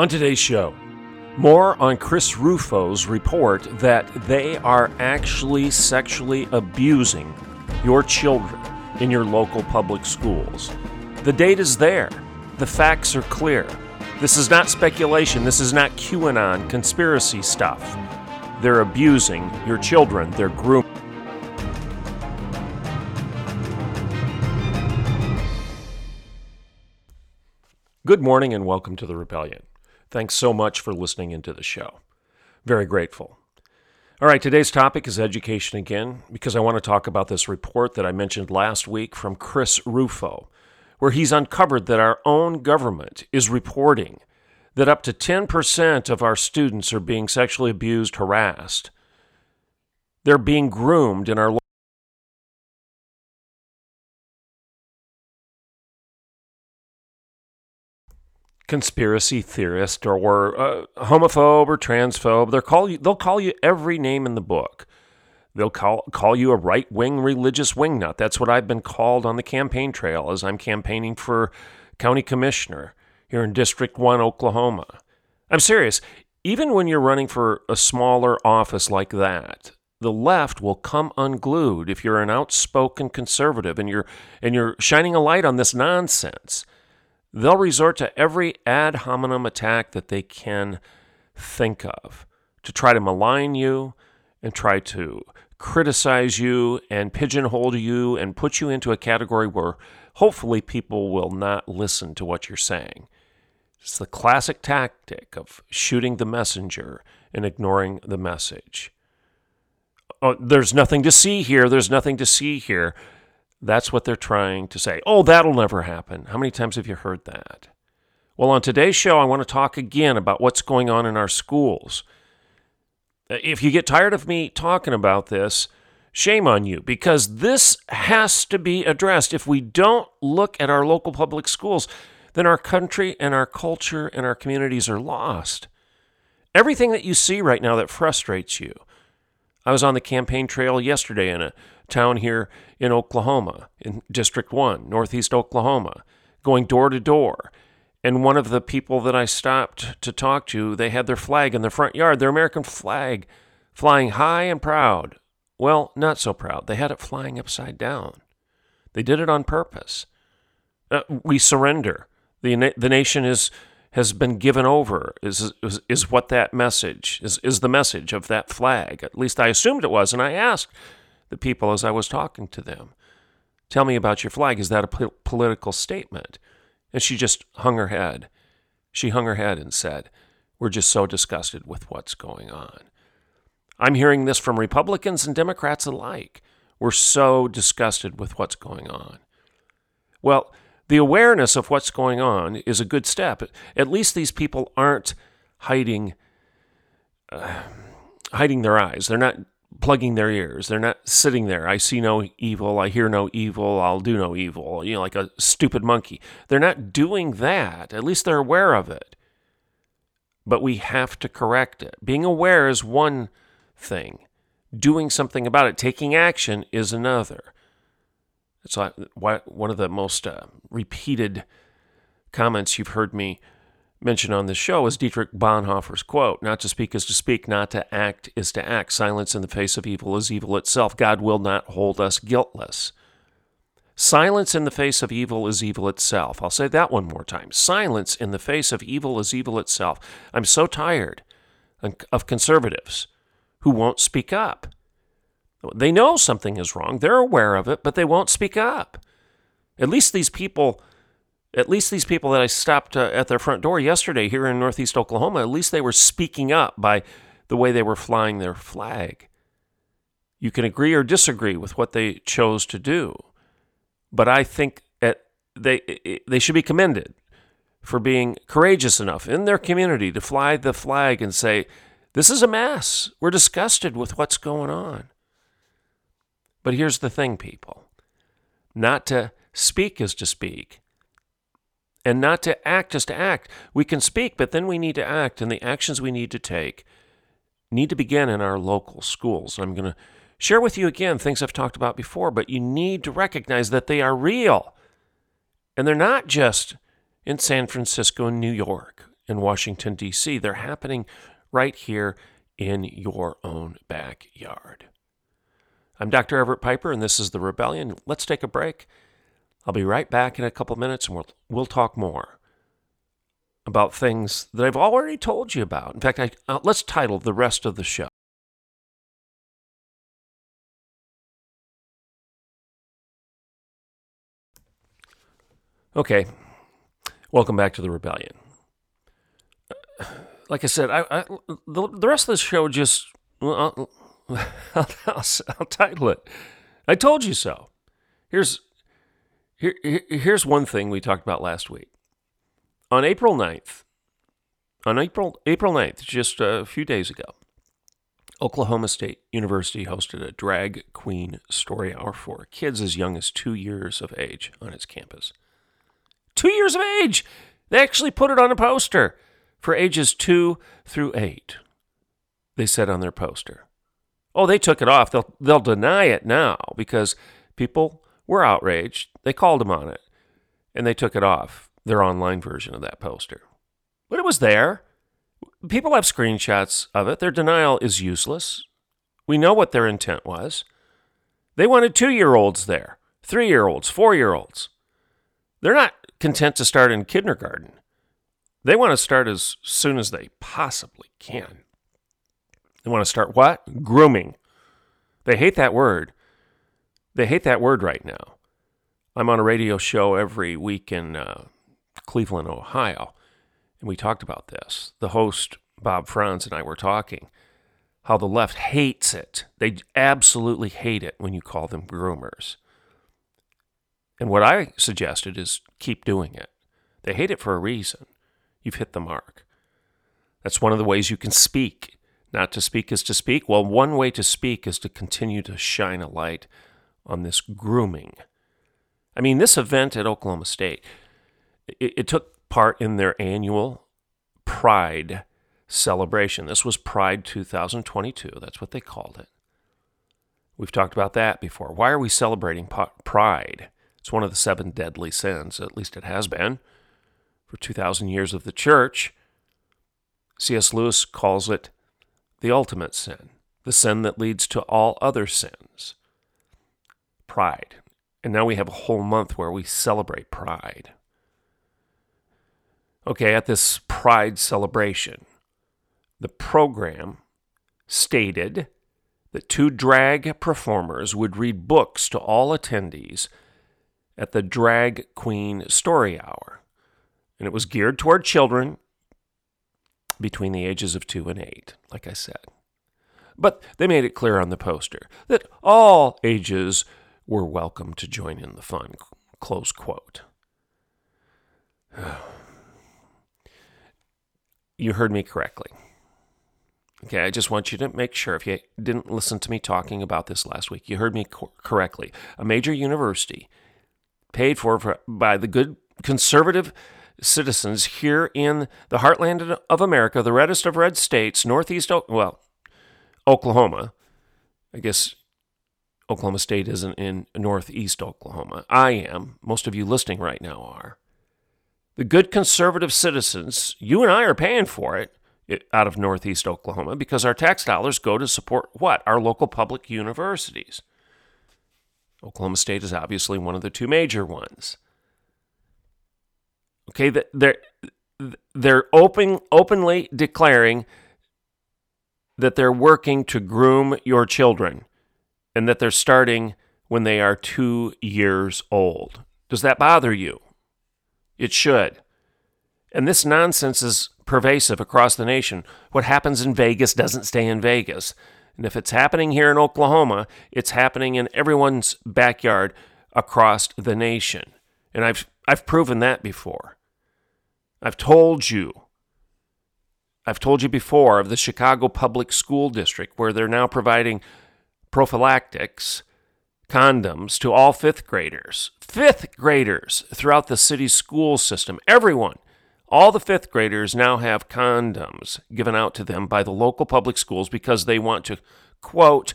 On today's show, more on Chris Rufo's report that they are actually sexually abusing your children in your local public schools. The data's there, the facts are clear. This is not speculation, this is not QAnon conspiracy stuff. They're abusing your children, they're grooming. Good morning and welcome to the Rebellion. Thanks so much for listening into the show. Very grateful. All right, today's topic is education again, because I want to talk about this report that I mentioned last week from Chris Rufo, where he's uncovered that our own government is reporting that up to 10% of our students are being sexually abused, harassed. They're being groomed in our conspiracy theorist or uh, homophobe or transphobe. They'll call you. They'll call you every name in the book. They'll call call you a right wing religious wingnut. That's what I've been called on the campaign trail as I'm campaigning for county commissioner here in District One, Oklahoma. I'm serious. Even when you're running for a smaller office like that, the left will come unglued if you're an outspoken conservative and you're and you're shining a light on this nonsense. They'll resort to every ad hominem attack that they can think of to try to malign you and try to criticize you and pigeonhole you and put you into a category where hopefully people will not listen to what you're saying. It's the classic tactic of shooting the messenger and ignoring the message. Oh, there's nothing to see here. There's nothing to see here. That's what they're trying to say. Oh, that'll never happen. How many times have you heard that? Well, on today's show, I want to talk again about what's going on in our schools. If you get tired of me talking about this, shame on you, because this has to be addressed. If we don't look at our local public schools, then our country and our culture and our communities are lost. Everything that you see right now that frustrates you. I was on the campaign trail yesterday in a town here in Oklahoma, in District 1, Northeast Oklahoma, going door to door. And one of the people that I stopped to talk to, they had their flag in their front yard, their American flag, flying high and proud. Well, not so proud. They had it flying upside down. They did it on purpose. Uh, we surrender. The, the nation is, has been given over, is, is, is what that message is, is the message of that flag. At least I assumed it was. And I asked, the people as I was talking to them. Tell me about your flag. Is that a po- political statement? And she just hung her head. She hung her head and said, We're just so disgusted with what's going on. I'm hearing this from Republicans and Democrats alike. We're so disgusted with what's going on. Well, the awareness of what's going on is a good step. At least these people aren't hiding uh, hiding their eyes. They're not plugging their ears. They're not sitting there. I see no evil. I hear no evil. I'll do no evil. You know, like a stupid monkey. They're not doing that. At least they're aware of it. But we have to correct it. Being aware is one thing, doing something about it, taking action is another. It's like one of the most uh, repeated comments you've heard me mention on this show is Dietrich Bonhoeffer's quote Not to speak is to speak, not to act is to act. Silence in the face of evil is evil itself. God will not hold us guiltless. Silence in the face of evil is evil itself. I'll say that one more time. Silence in the face of evil is evil itself. I'm so tired of conservatives who won't speak up. They know something is wrong, they're aware of it, but they won't speak up. At least these people at least these people that I stopped uh, at their front door yesterday here in Northeast Oklahoma, at least they were speaking up by the way they were flying their flag. You can agree or disagree with what they chose to do, but I think that they they should be commended for being courageous enough in their community to fly the flag and say, "This is a mess. We're disgusted with what's going on." But here's the thing, people. Not to speak is to speak. And not to act is to act. We can speak, but then we need to act, and the actions we need to take need to begin in our local schools. I'm going to share with you again things I've talked about before, but you need to recognize that they are real. And they're not just in San Francisco and New York and Washington, D.C., they're happening right here in your own backyard. I'm Dr. Everett Piper, and this is The Rebellion. Let's take a break. I'll be right back in a couple minutes, and we'll, we'll talk more about things that I've already told you about. In fact, I, uh, let's title the rest of the show Okay, welcome back to the rebellion. Like I said, I, I the, the rest of the show just I'll, I'll, title it. I told you so. Here's here, here's one thing we talked about last week. On April 9th, on April April 9th, just a few days ago, Oklahoma State University hosted a drag queen story hour for kids as young as two years of age on its campus two years of age. They actually put it on a poster for ages two through eight. They said on their poster. Oh, they took it off. They'll they'll deny it now because people were outraged. They called them on it, and they took it off their online version of that poster. But it was there. People have screenshots of it. Their denial is useless. We know what their intent was. They wanted two year olds there, three year olds, four year olds. They're not content to start in kindergarten. They want to start as soon as they possibly can. They want to start what? Grooming. They hate that word. They hate that word right now. I'm on a radio show every week in uh, Cleveland, Ohio, and we talked about this. The host, Bob Frantz, and I were talking how the left hates it. They absolutely hate it when you call them groomers. And what I suggested is keep doing it. They hate it for a reason. You've hit the mark. That's one of the ways you can speak. Not to speak is to speak. Well, one way to speak is to continue to shine a light on this grooming. I mean, this event at Oklahoma State, it, it took part in their annual Pride celebration. This was Pride 2022. That's what they called it. We've talked about that before. Why are we celebrating Pride? It's one of the seven deadly sins, at least it has been, for 2,000 years of the church. C.S. Lewis calls it the ultimate sin, the sin that leads to all other sins. Pride. And now we have a whole month where we celebrate pride. Okay, at this pride celebration, the program stated that two drag performers would read books to all attendees at the Drag Queen Story Hour. And it was geared toward children between the ages of two and eight, like I said. But they made it clear on the poster that all ages were welcome to join in the fun. Close quote. you heard me correctly. Okay, I just want you to make sure if you didn't listen to me talking about this last week, you heard me co- correctly. A major university paid for, for by the good conservative citizens here in the heartland of America, the reddest of red states, northeast, well, Oklahoma. I guess Oklahoma State isn't in northeast Oklahoma. I am. Most of you listening right now are. The good conservative citizens, you and I are paying for it out of northeast Oklahoma because our tax dollars go to support what? Our local public universities. Oklahoma State is obviously one of the two major ones. Okay, they're they're open openly declaring that they're working to groom your children and that they're starting when they are 2 years old. Does that bother you? It should. And this nonsense is pervasive across the nation. What happens in Vegas doesn't stay in Vegas. And if it's happening here in Oklahoma, it's happening in everyone's backyard across the nation. And I've I've proven that before. I've told you. I've told you before of the Chicago Public School District where they're now providing prophylactics, condoms to all 5th graders. 5th graders throughout the city's school system. Everyone. All the 5th graders now have condoms given out to them by the local public schools because they want to quote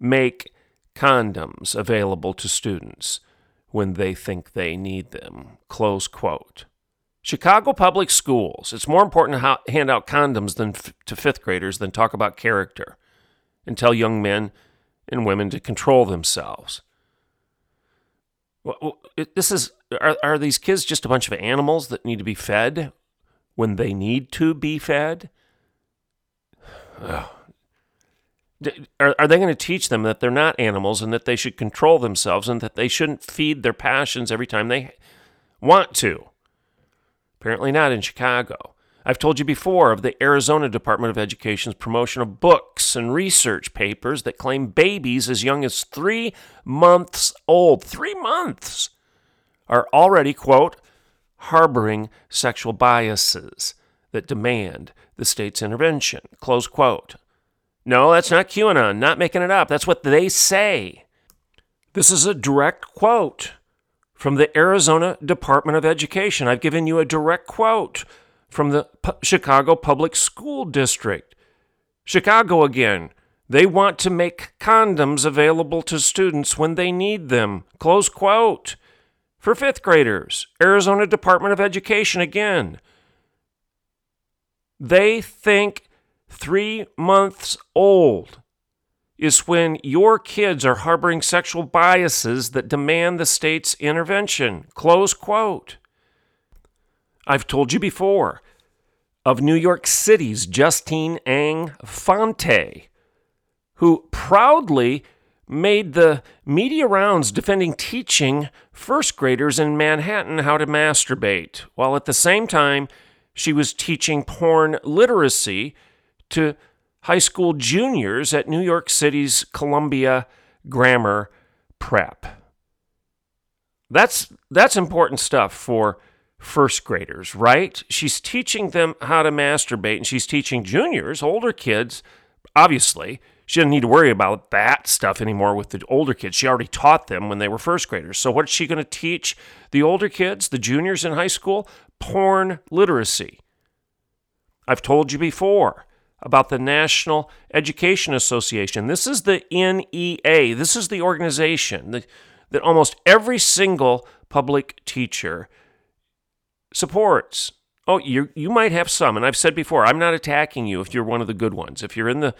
make condoms available to students when they think they need them. Close quote. Chicago Public Schools. It's more important to hand out condoms than f- to fifth graders than talk about character and tell young men and women to control themselves. Well, this is are, are these kids just a bunch of animals that need to be fed when they need to be fed? Ugh. Are, are they going to teach them that they're not animals and that they should control themselves and that they shouldn't feed their passions every time they want to? Apparently not in Chicago. I've told you before of the Arizona Department of Education's promotion of books and research papers that claim babies as young as three months old, three months, are already, quote, harboring sexual biases that demand the state's intervention, close quote. No, that's not QAnon, not making it up. That's what they say. This is a direct quote from the Arizona Department of Education. I've given you a direct quote from the P- Chicago Public School District. Chicago again. They want to make condoms available to students when they need them. Close quote. For fifth graders, Arizona Department of Education again. They think three months old is when your kids are harboring sexual biases that demand the state's intervention. Close quote. I've told you before of New York City's Justine Ang Fonte, who proudly made the media rounds defending teaching first graders in Manhattan how to masturbate, while at the same time she was teaching porn literacy to high school juniors at New York City's Columbia Grammar Prep. That's that's important stuff for first graders, right? She's teaching them how to masturbate and she's teaching juniors, older kids, obviously. She doesn't need to worry about that stuff anymore with the older kids. She already taught them when they were first graders. So, what is she going to teach the older kids, the juniors in high school? Porn literacy. I've told you before about the National Education Association. This is the NEA. This is the organization that, that almost every single public teacher supports. Oh, you you might have some, and I've said before, I'm not attacking you if you're one of the good ones. If you're in the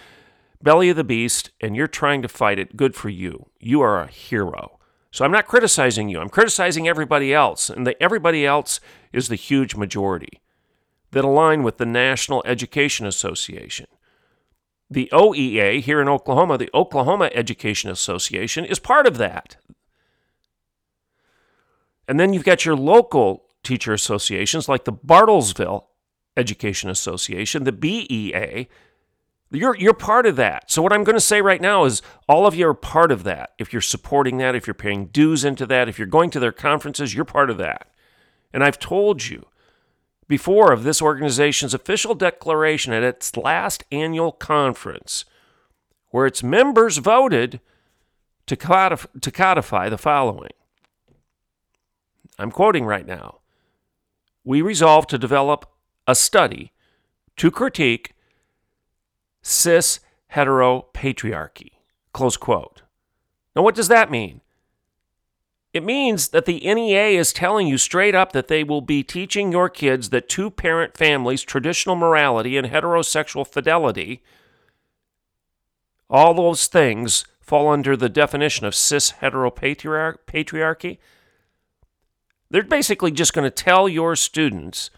belly of the beast and you're trying to fight it, good for you. You are a hero. So I'm not criticizing you. I'm criticizing everybody else, and the everybody else is the huge majority that align with the National Education Association. The OEA here in Oklahoma, the Oklahoma Education Association, is part of that. And then you've got your local teacher associations like the Bartlesville Education Association, the BEA. You're, you're part of that. So, what I'm going to say right now is all of you are part of that. If you're supporting that, if you're paying dues into that, if you're going to their conferences, you're part of that. And I've told you before of this organization's official declaration at its last annual conference, where its members voted to, codify, to codify the following. I'm quoting right now. We resolved to develop a study to critique cis heteropatriarchy. Close quote. Now, what does that mean? It means that the NEA is telling you straight up that they will be teaching your kids that two parent families, traditional morality, and heterosexual fidelity, all those things fall under the definition of cis heteropatriarchy. They're basically just going to tell your students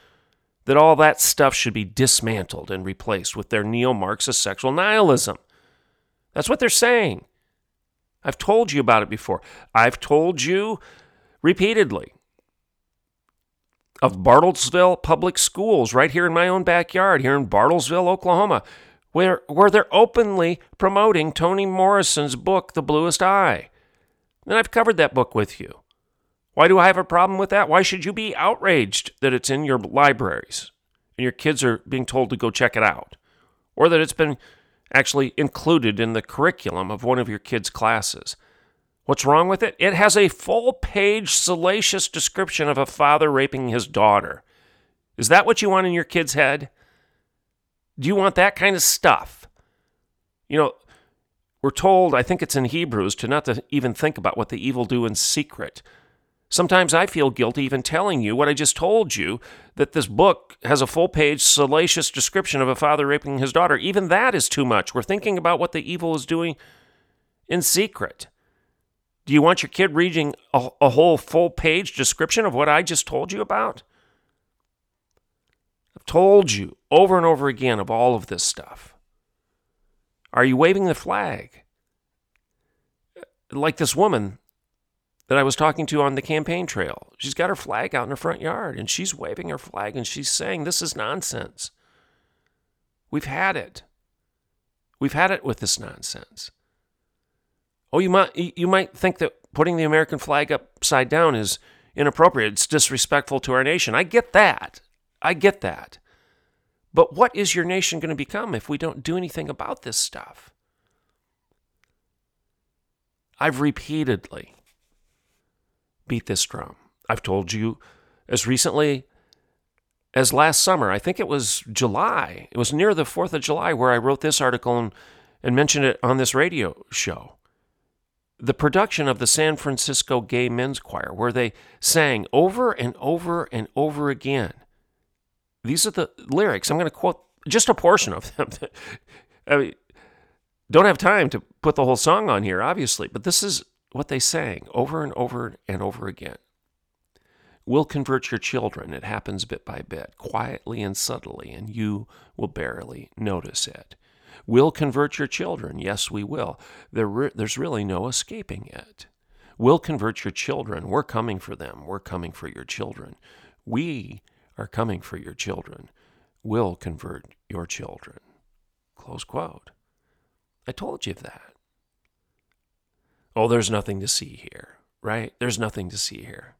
that all that stuff should be dismantled and replaced with their neo Marxist sexual nihilism. That's what they're saying. I've told you about it before. I've told you repeatedly of Bartlesville Public Schools right here in my own backyard, here in Bartlesville, Oklahoma, where, where they're openly promoting Toni Morrison's book, The Bluest Eye. And I've covered that book with you. Why do I have a problem with that? Why should you be outraged that it's in your libraries and your kids are being told to go check it out? Or that it's been actually included in the curriculum of one of your kids' classes? What's wrong with it? It has a full page salacious description of a father raping his daughter. Is that what you want in your kid's head? Do you want that kind of stuff? You know, we're told, I think it's in Hebrews, to not to even think about what the evil do in secret. Sometimes I feel guilty even telling you what I just told you that this book has a full page salacious description of a father raping his daughter. Even that is too much. We're thinking about what the evil is doing in secret. Do you want your kid reading a, a whole full page description of what I just told you about? I've told you over and over again of all of this stuff. Are you waving the flag? Like this woman that I was talking to on the campaign trail. She's got her flag out in her front yard and she's waving her flag and she's saying, This is nonsense. We've had it. We've had it with this nonsense. Oh, you might you might think that putting the American flag upside down is inappropriate. It's disrespectful to our nation. I get that. I get that. But what is your nation going to become if we don't do anything about this stuff? I've repeatedly beat this drum. I've told you as recently as last summer, I think it was July, it was near the 4th of July where I wrote this article and, and mentioned it on this radio show the production of the San Francisco Gay Men's Choir, where they sang over and over and over again. These are the lyrics. I'm going to quote just a portion of them. I mean, don't have time to put the whole song on here, obviously, but this is what they sang over and over and over again. We'll convert your children. It happens bit by bit, quietly and subtly, and you will barely notice it. We'll convert your children. Yes, we will. There re- there's really no escaping it. We'll convert your children. We're coming for them. We're coming for your children. We are coming for your children. We'll convert your children. Close quote. I told you that. Oh, there's nothing to see here, right? There's nothing to see here.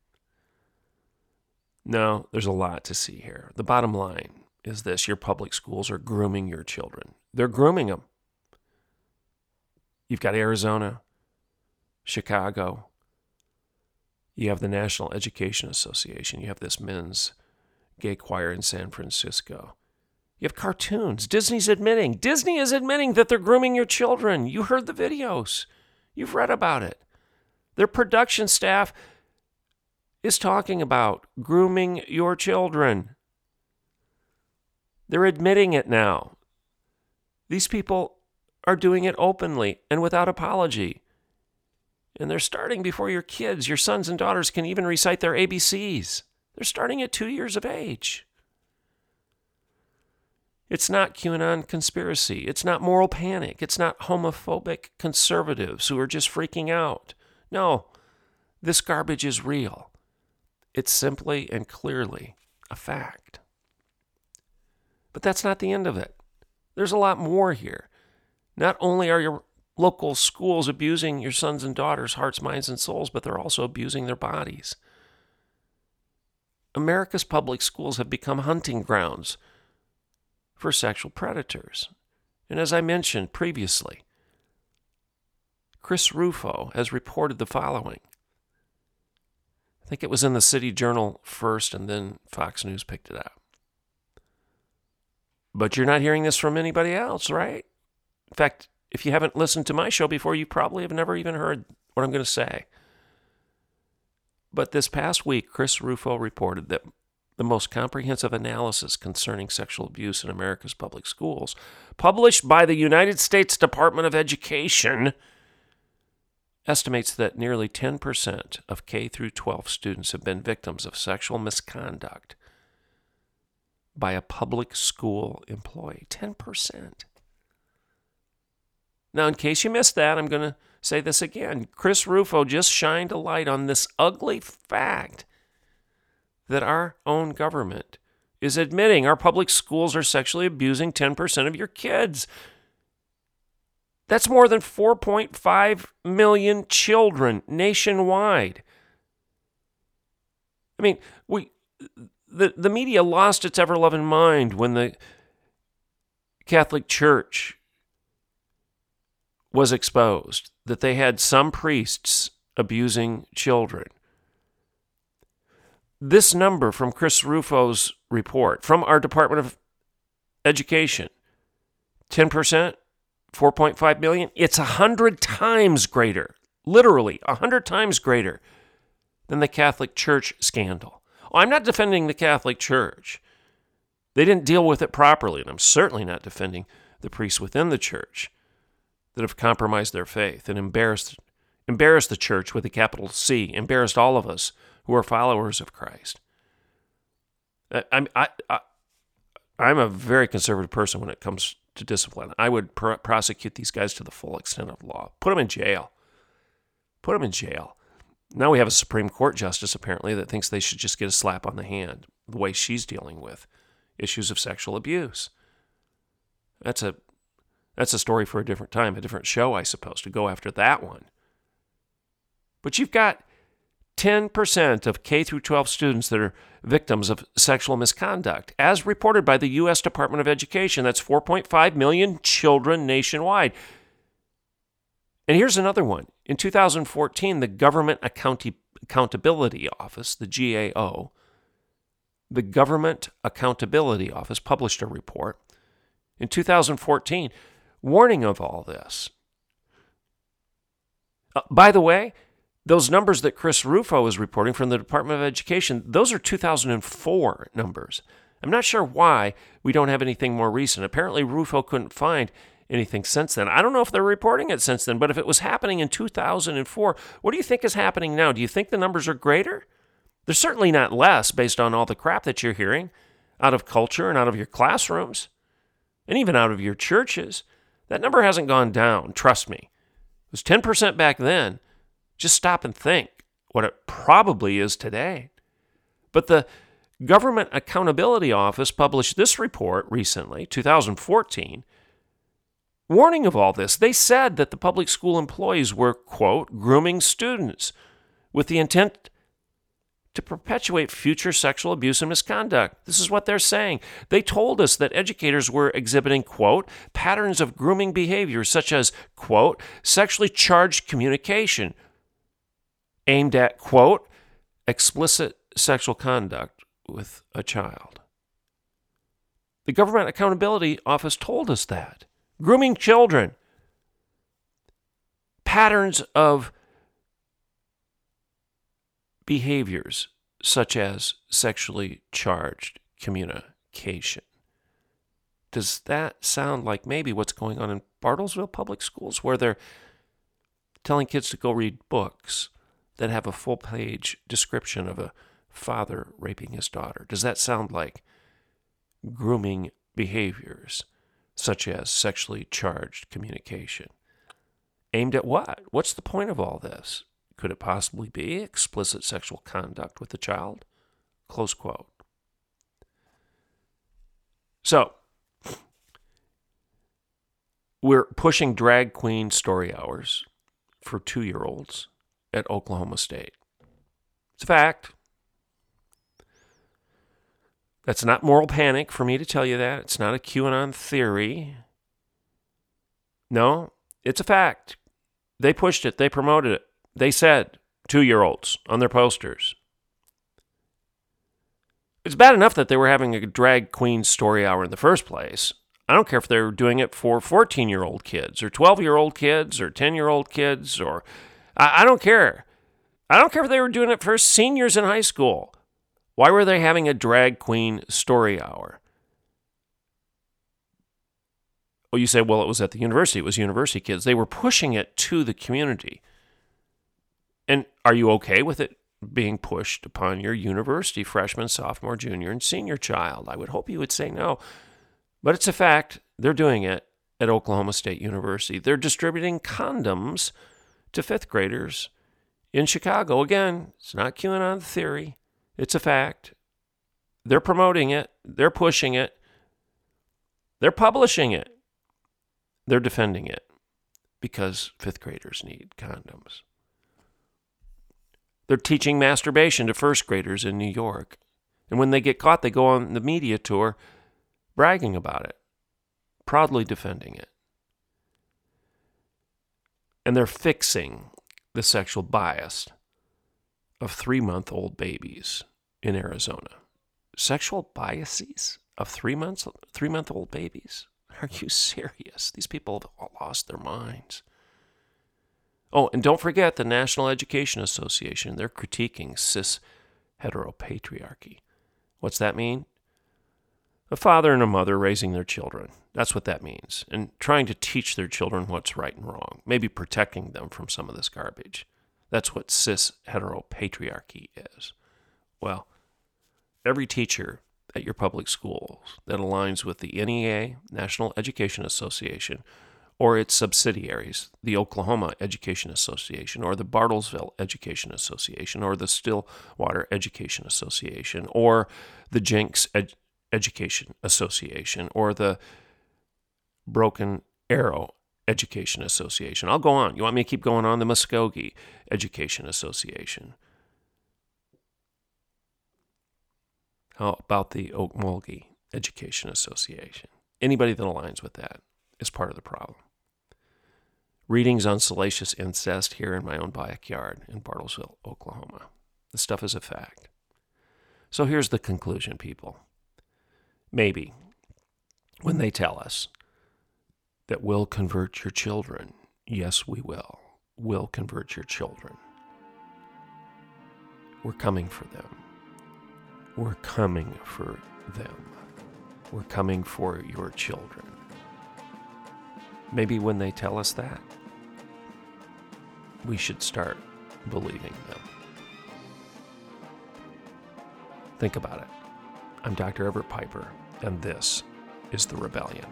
No, there's a lot to see here. The bottom line is this your public schools are grooming your children. They're grooming them. You've got Arizona, Chicago. You have the National Education Association. You have this men's gay choir in San Francisco. You have cartoons. Disney's admitting. Disney is admitting that they're grooming your children. You heard the videos. You've read about it. Their production staff is talking about grooming your children. They're admitting it now. These people are doing it openly and without apology. And they're starting before your kids, your sons and daughters can even recite their ABCs. They're starting at two years of age. It's not QAnon conspiracy. It's not moral panic. It's not homophobic conservatives who are just freaking out. No, this garbage is real. It's simply and clearly a fact. But that's not the end of it. There's a lot more here. Not only are your local schools abusing your sons and daughters' hearts, minds, and souls, but they're also abusing their bodies. America's public schools have become hunting grounds for sexual predators. And as I mentioned previously, Chris Rufo has reported the following. I think it was in the City Journal first, and then Fox News picked it up. But you're not hearing this from anybody else, right? In fact, if you haven't listened to my show before, you probably have never even heard what I'm going to say. But this past week, Chris Rufo reported that the most comprehensive analysis concerning sexual abuse in America's public schools, published by the United States Department of Education, estimates that nearly 10% of K through 12 students have been victims of sexual misconduct by a public school employee 10%. Now, in case you missed that, I'm going to say this again. Chris Rufo just shined a light on this ugly fact that our own government is admitting our public schools are sexually abusing 10% of your kids. That's more than 4.5 million children nationwide. I mean, we the, the media lost its ever loving mind when the Catholic Church was exposed that they had some priests abusing children. This number from Chris Rufo's report from our Department of Education 10%, 4.5 million, it's 100 times greater, literally 100 times greater than the Catholic Church scandal. Well, I'm not defending the Catholic Church. They didn't deal with it properly, and I'm certainly not defending the priests within the church that have compromised their faith and embarrassed embarrassed the church with a capital C, embarrassed all of us who are followers of Christ. I, I, I, I'm a very conservative person when it comes to discipline. I would pr- prosecute these guys to the full extent of law. Put them in jail. Put them in jail. Now we have a Supreme Court justice apparently that thinks they should just get a slap on the hand the way she's dealing with issues of sexual abuse. That's a that's a story for a different time, a different show, I suppose, to go after that one. But you've got 10% of K through 12 students that are victims of sexual misconduct, as reported by the US Department of Education. That's 4.5 million children nationwide. And here's another one. In 2014, the Government Accountability Office, the GAO, the Government Accountability Office published a report in 2014 warning of all this. Uh, by the way, those numbers that Chris Rufo is reporting from the Department of Education, those are 2004 numbers. I'm not sure why we don't have anything more recent. Apparently, Rufo couldn't find anything since then. I don't know if they're reporting it since then, but if it was happening in 2004, what do you think is happening now? Do you think the numbers are greater? They're certainly not less based on all the crap that you're hearing out of culture and out of your classrooms and even out of your churches. That number hasn't gone down, trust me. It was 10% back then. Just stop and think what it probably is today. But the Government Accountability Office published this report recently, 2014, warning of all this. They said that the public school employees were, quote, grooming students with the intent to perpetuate future sexual abuse and misconduct. This is what they're saying. They told us that educators were exhibiting, quote, patterns of grooming behavior such as, quote, sexually charged communication aimed at, quote, explicit sexual conduct with a child. The Government Accountability Office told us that. Grooming children. Patterns of behaviors such as sexually charged communication. Does that sound like maybe what's going on in Bartlesville Public Schools, where they're telling kids to go read books that have a full page description of a father raping his daughter? Does that sound like grooming behaviors such as sexually charged communication? Aimed at what? What's the point of all this? Could it possibly be explicit sexual conduct with the child? Close quote. So, we're pushing drag queen story hours for two year olds at Oklahoma State. It's a fact. That's not moral panic for me to tell you that. It's not a QAnon theory. No, it's a fact. They pushed it, they promoted it. They said two year olds on their posters. It's bad enough that they were having a drag queen story hour in the first place. I don't care if they're doing it for 14 year old kids or 12 year old kids or 10 year old kids or. I, I don't care. I don't care if they were doing it for seniors in high school. Why were they having a drag queen story hour? Well, you say, well, it was at the university. It was university kids. They were pushing it to the community. And are you okay with it being pushed upon your university freshman, sophomore, junior, and senior child? I would hope you would say no. But it's a fact. They're doing it at Oklahoma State University. They're distributing condoms to fifth graders in Chicago. Again, it's not QAnon theory, it's a fact. They're promoting it, they're pushing it, they're publishing it, they're defending it because fifth graders need condoms. They're teaching masturbation to first graders in New York. And when they get caught, they go on the media tour bragging about it, proudly defending it. And they're fixing the sexual bias of three month old babies in Arizona. Sexual biases of three months three month old babies? Are you serious? These people have lost their minds. Oh, and don't forget the National Education Association. They're critiquing cis heteropatriarchy. What's that mean? A father and a mother raising their children. That's what that means. And trying to teach their children what's right and wrong, maybe protecting them from some of this garbage. That's what cis heteropatriarchy is. Well, every teacher at your public schools that aligns with the NEA, National Education Association, or its subsidiaries, the Oklahoma Education Association, or the Bartlesville Education Association, or the Stillwater Education Association, or the Jenks Ed- Education Association, or the Broken Arrow Education Association. I'll go on. You want me to keep going on? The Muskogee Education Association. How about the Okmulgee Education Association? Anybody that aligns with that is part of the problem. Readings on salacious incest here in my own backyard in Bartlesville, Oklahoma. The stuff is a fact. So here's the conclusion, people. Maybe when they tell us that we'll convert your children, yes, we will. We'll convert your children. We're coming for them. We're coming for them. We're coming for your children. Maybe when they tell us that, we should start believing them. Think about it. I'm Dr. Everett Piper, and this is The Rebellion.